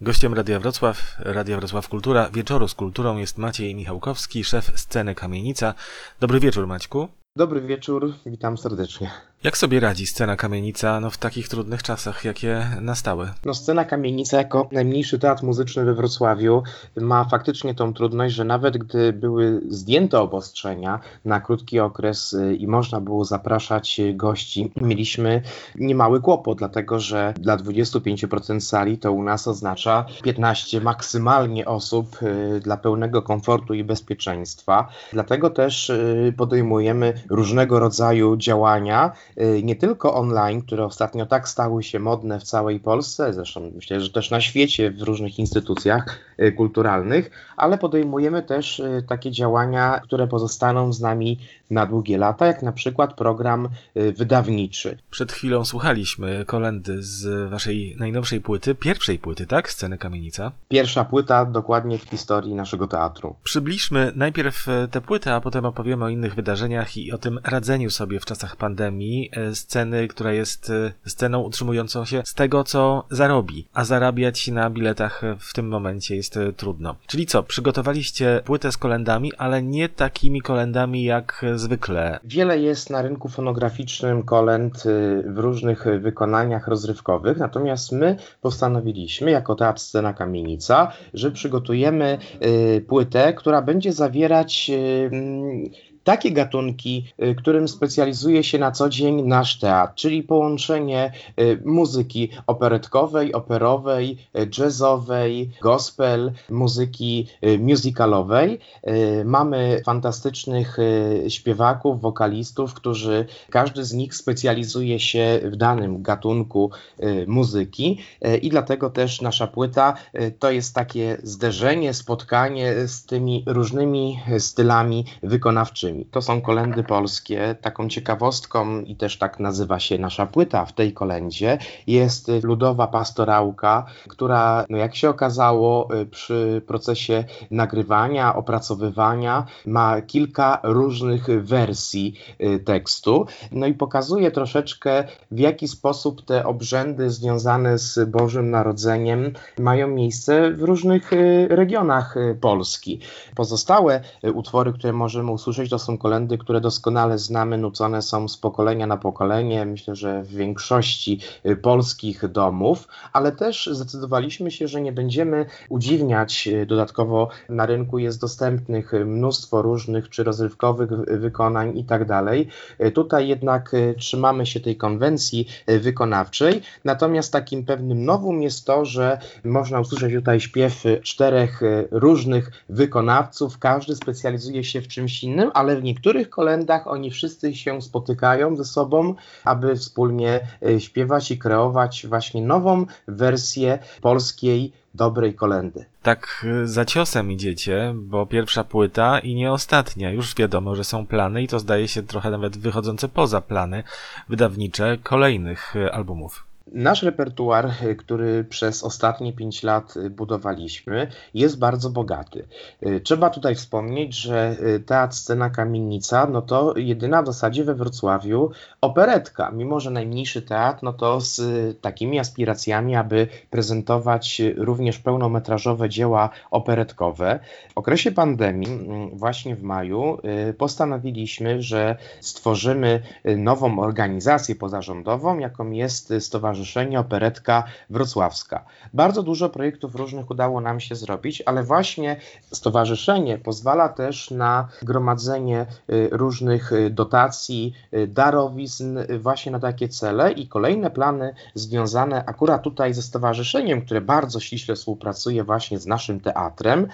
Gościem Radia Wrocław, Radia Wrocław Kultura, wieczoru z kulturą jest Maciej Michałkowski, szef sceny Kamienica. Dobry wieczór Maćku. Dobry wieczór, witam serdecznie. Jak sobie radzi scena Kamienica no, w takich trudnych czasach, jakie nastały? No, scena Kamienica jako najmniejszy teatr muzyczny we Wrocławiu ma faktycznie tą trudność, że nawet gdy były zdjęte obostrzenia na krótki okres y, i można było zapraszać gości, mieliśmy niemały kłopot, dlatego że dla 25% sali to u nas oznacza 15 maksymalnie osób y, dla pełnego komfortu i bezpieczeństwa. Dlatego też y, podejmujemy różnego rodzaju działania, nie tylko online, które ostatnio tak stały się modne w całej Polsce, zresztą myślę, że też na świecie, w różnych instytucjach y, kulturalnych, ale podejmujemy też y, takie działania, które pozostaną z nami na długie lata, jak na przykład program wydawniczy. Przed chwilą słuchaliśmy kolendy z waszej najnowszej płyty, pierwszej płyty, tak? Sceny Kamienica. Pierwsza płyta dokładnie w historii naszego teatru. Przybliżmy najpierw e, tę płytę, a potem opowiemy o innych wydarzeniach i o tym radzeniu sobie w czasach pandemii sceny, która jest e, sceną utrzymującą się z tego, co zarobi, a zarabiać na biletach w tym momencie jest trudno. Czyli co, przygotowaliście płytę z kolendami, ale nie takimi kolendami jak zwykle. Wiele jest na rynku fonograficznym kolend w różnych wykonaniach rozrywkowych, natomiast my postanowiliśmy, jako Teatr Scena Kamienica, że przygotujemy płytę, która będzie zawierać takie gatunki, y, którym specjalizuje się na co dzień nasz teatr, czyli połączenie y, muzyki operetkowej, operowej, y, jazzowej, gospel, muzyki musicalowej. Mamy fantastycznych śpiewaków, wokalistów, którzy każdy z nich specjalizuje się w danym gatunku muzyki i dlatego też nasza płyta to jest takie zderzenie, spotkanie z tymi różnymi stylami wykonawczymi. To są kolendy polskie. Taką ciekawostką, i też tak nazywa się nasza płyta w tej kolendzie, jest ludowa pastorałka, która, no jak się okazało, y, przy procesie nagrywania, opracowywania, ma kilka różnych wersji y, tekstu. No i pokazuje troszeczkę, w jaki sposób te obrzędy związane z Bożym Narodzeniem mają miejsce w różnych y, regionach Polski. Pozostałe utwory, które możemy usłyszeć, to są są kolendy, które doskonale znamy, nucone są z pokolenia na pokolenie, myślę, że w większości y, polskich domów, ale też zdecydowaliśmy się, że nie będziemy udziwniać. Y, dodatkowo na rynku jest dostępnych mnóstwo różnych czy rozrywkowych wykonań i tak dalej. Y, tutaj jednak trzymamy się tej konwencji wykonawczej, natomiast takim pewnym nowum jest to, że można usłyszeć tutaj śpiew czterech różnych wykonawców, każdy specjalizuje się w czymś innym, ale w niektórych kolendach oni wszyscy się spotykają ze sobą, aby wspólnie e, śpiewać i kreować właśnie nową wersję polskiej dobrej kolendy. Tak e, za ciosem idziecie, bo pierwsza płyta i nie ostatnia. Już wiadomo, że są plany i to zdaje się trochę nawet wychodzące poza plany wydawnicze kolejnych e, albumów. Nasz repertuar, y, który przez ostatnie 5 lat y, budowaliśmy, jest bardzo bogaty. Y, trzeba tutaj wspomnieć, że Teatr Scena Kamienica, no to jedyna w zasadzie we Wrocławiu operetka, mimo że najmniejszy teatr, no to z takimi aspiracjami, aby prezentować również pełnometrażowe dzieła operetkowe. W okresie pandemii, mm, właśnie w maju, postanowiliśmy, że stworzymy nową organizację pozarządową, jaką jest Stowarzyszenie Stowarzyszenie Operetka Wrocławska. Bardzo dużo projektów różnych udało nam się zrobić, ale właśnie stowarzyszenie pozwala też na gromadzenie y, różnych y, dotacji, y, darowizn właśnie na takie cele i kolejne plany związane akurat tutaj ze stowarzyszeniem, które bardzo ściśle współpracuje właśnie z naszym teatrem,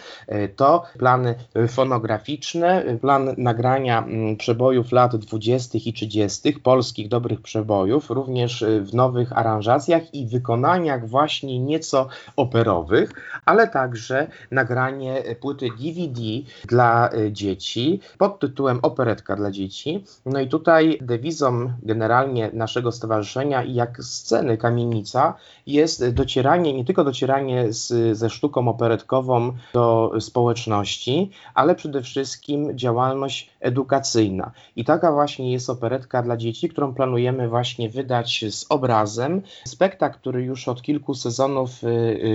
to plany fonograficzne, plan nagrania mm, przebojów lat 20. i 30., polskich dobrych przebojów, również w nowych aranżacjach aranżacjach i wykonaniach właśnie nieco operowych, ale także nagranie płyty DVD dla e, dzieci pod tytułem Operetka dla dzieci. No i tutaj dewizą generalnie naszego stowarzyszenia jak sceny Kamienica jest docieranie, nie tylko docieranie z, ze sztuką operetkową do społeczności, ale przede wszystkim działalność edukacyjna. I taka właśnie jest operetka dla dzieci, którą planujemy właśnie wydać z obrazem, spektakl, który już od kilku sezonów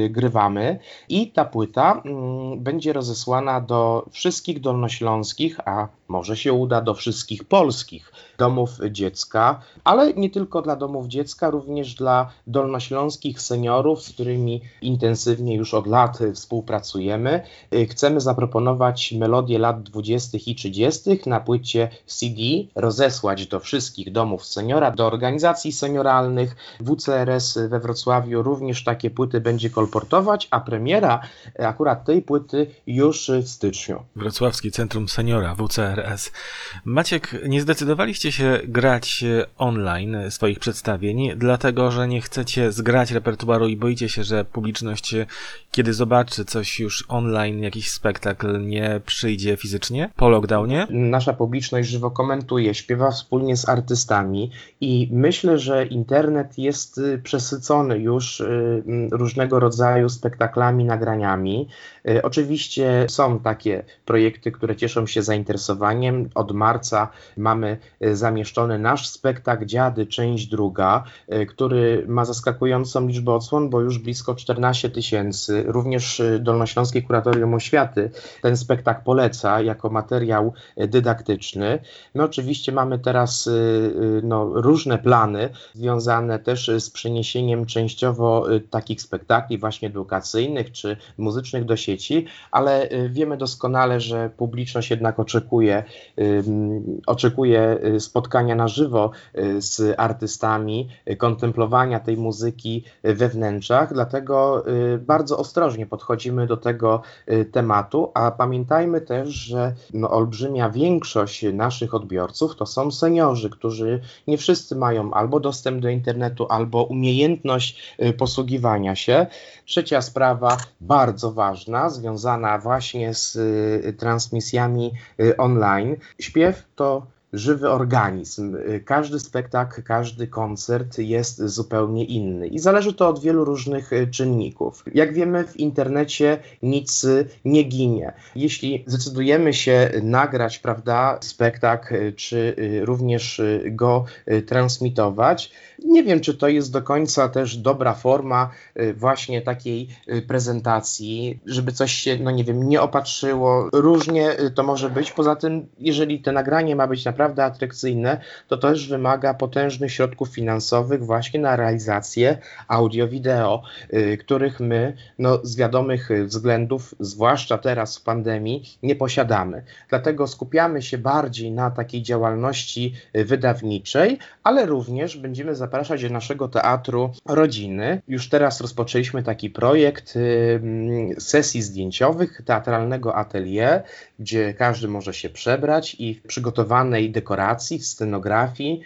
grywamy i ta płyta mm, będzie rozesłana do wszystkich dolnośląskich, a może się uda do wszystkich polskich domów dziecka, ale nie tylko dla domów dziecka, również dla dolnośląskich seniorów, z którymi intensywnie już od lat współpracujemy. Chcemy zaproponować melodie lat 20. i 30. na płycie CD, rozesłać do wszystkich domów seniora, do organizacji senioralnych. WCRS we Wrocławiu również takie płyty będzie kolportować, a premiera akurat tej płyty już w styczniu. Wrocławskie Centrum Seniora WCRS. Maciek, nie zdecydowaliście się grać online swoich przedstawień, dlatego że nie chcecie zgrać repertuaru i boicie się, że publiczność, kiedy zobaczy coś już online, jakiś spektakl, nie przyjdzie fizycznie po lockdownie? Nasza publiczność żywo komentuje, śpiewa wspólnie z artystami i myślę, że internet jest y, przesycony już y, różnego rodzaju spektaklami, nagraniami. Y, oczywiście są takie projekty, które cieszą się zainteresowaniem. Od marca mamy zamieszczony nasz spektakl Dziady, część druga, który ma zaskakującą liczbę odsłon, bo już blisko 14 tysięcy. Również Dolnośląskie Kuratorium Oświaty ten spektakl poleca jako materiał dydaktyczny. My oczywiście mamy teraz no, różne plany związane też z przeniesieniem częściowo takich spektakli właśnie edukacyjnych czy muzycznych do sieci, ale wiemy doskonale, że publiczność jednak oczekuje, oczekuje spotkania na żywo z artystami, kontemplowania tej muzyki we wnętrzach, dlatego bardzo ostrożnie podchodzimy do tego tematu, a pamiętajmy też, że no, olbrzymia większość naszych odbiorców to są seniorzy, którzy nie wszyscy mają albo dostęp do internetu, albo umiejętność posługiwania się. Trzecia sprawa, bardzo ważna, związana właśnie z transmisjami online. Śpiew to żywy organizm. Każdy spektakl, każdy koncert jest zupełnie inny i zależy to od wielu różnych czynników. Jak wiemy, w internecie nic nie ginie. Jeśli zdecydujemy się nagrać, prawda, spektakl, czy również go transmitować, nie wiem, czy to jest do końca też dobra forma właśnie takiej prezentacji, żeby coś się, no nie wiem, nie opatrzyło. Różnie to może być. Poza tym, jeżeli to nagranie ma być naprawdę naprawdę atrakcyjne, to też wymaga potężnych środków finansowych właśnie na realizację audio-wideo, y, których my no, z wiadomych względów, zwłaszcza teraz w pandemii, nie posiadamy. Dlatego skupiamy się bardziej na takiej działalności wydawniczej, ale również będziemy zapraszać do naszego teatru rodziny. Już teraz rozpoczęliśmy taki projekt y, sesji zdjęciowych, teatralnego atelier, gdzie każdy może się przebrać i w przygotowanej dekoracji, w scenografii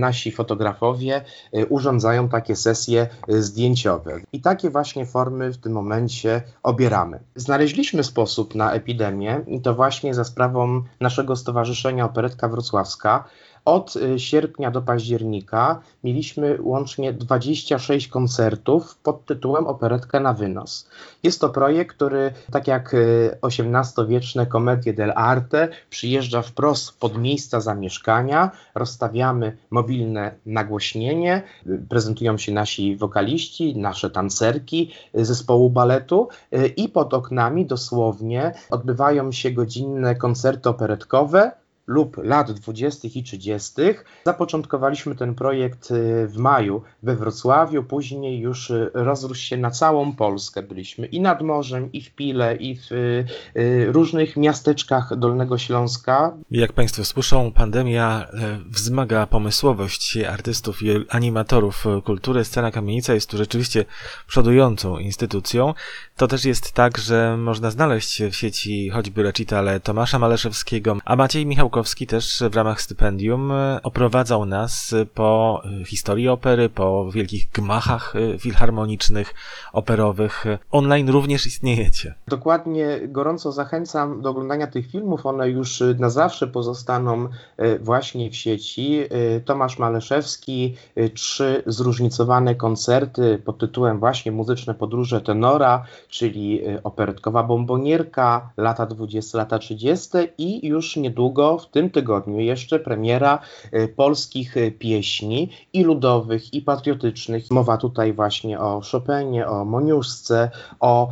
nasi fotografowie y, urządzają takie sesje y, zdjęciowe. I takie właśnie formy w tym momencie obieramy. Znaleźliśmy sposób na epidemię i to właśnie za sprawą naszego Stowarzyszenia Operetka Wrocławska, od y, sierpnia do października mieliśmy łącznie 26 koncertów pod tytułem Operetka na wynos. Jest to projekt, który, tak jak XVIII-wieczne komedie dell'arte, przyjeżdża wprost pod miejsca zamieszkania, rozstawiamy mobilne nagłośnienie, prezentują się nasi wokaliści, nasze tancerki zespołu baletu y, i pod oknami dosłownie odbywają się godzinne koncerty operetkowe, lub lat 20. i 30. Zapoczątkowaliśmy ten projekt y, w maju we Wrocławiu, później już y, rozrósł się na całą Polskę. Byliśmy i nad morzem, i w Pile, i w y, różnych miasteczkach Dolnego Śląska. Jak Państwo słyszą, pandemia e, wzmaga pomysłowość artystów i animatorów kultury. Scena Kamienica jest tu rzeczywiście przodującą instytucją. To też jest tak, że można znaleźć w sieci choćby recitale Tomasza Maleszewskiego, a Maciej Michał Żukowski też w ramach stypendium e, oprowadzał nas po e, historii opery, po wielkich gmachach e, filharmonicznych, operowych. Online również istniejecie. Dokładnie, gorąco zachęcam do oglądania tych filmów. One już na zawsze pozostaną właśnie w sieci. Tomasz Maleszewski, trzy zróżnicowane koncerty pod tytułem właśnie Muzyczne podróże tenora, czyli operetkowa bombonierka, lata 20, lata 30 i już niedługo w tym tygodniu jeszcze premiera y, polskich y, pieśni i ludowych, i patriotycznych. Mowa tutaj właśnie o Chopinie, o Moniuszce, o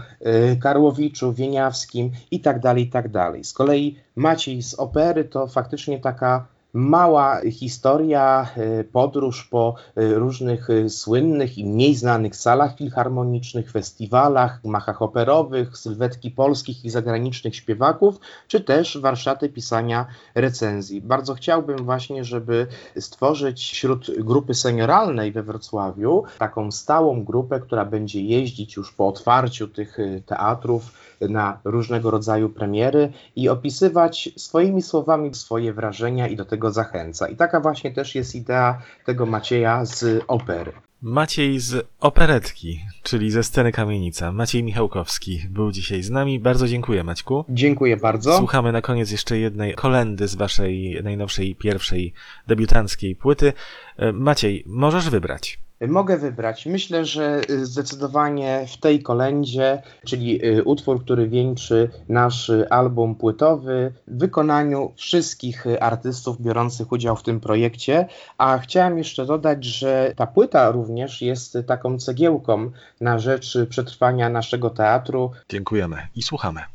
y, Karłowiczu, Wieniawskim i tak dalej, i tak dalej. Z kolei Maciej z opery to faktycznie taka mała historia, y, podróż po y, różnych y, słynnych i mniej znanych salach filharmonicznych, festiwalach, machach operowych, sylwetki polskich i zagranicznych śpiewaków, czy też warsztaty pisania recenzji. Bardzo chciałbym właśnie, żeby stworzyć wśród grupy senioralnej we Wrocławiu taką stałą grupę, która będzie jeździć już po otwarciu tych teatrów na różnego rodzaju premiery i opisywać swoimi słowami swoje wrażenia i do tego zachęca. I taka właśnie też jest idea tego Macieja z opery. Maciej z operetki, czyli ze sceny Kamienica. Maciej Michałkowski był dzisiaj z nami. Bardzo dziękuję, Maćku. Dziękuję bardzo. Słuchamy na koniec jeszcze jednej kolendy z waszej najnowszej, pierwszej debiutanckiej płyty. E, Maciej, możesz wybrać. Mogę wybrać. Myślę, że y, zdecydowanie w tej kolędzie, czyli y, utwór, który wieńczy nasz y, album płytowy, w wykonaniu wszystkich artystów biorących udział w tym projekcie. A chciałem jeszcze dodać, że ta płyta również jest taką cegiełką na rzecz przetrwania naszego teatru. Dziękujemy i słuchamy.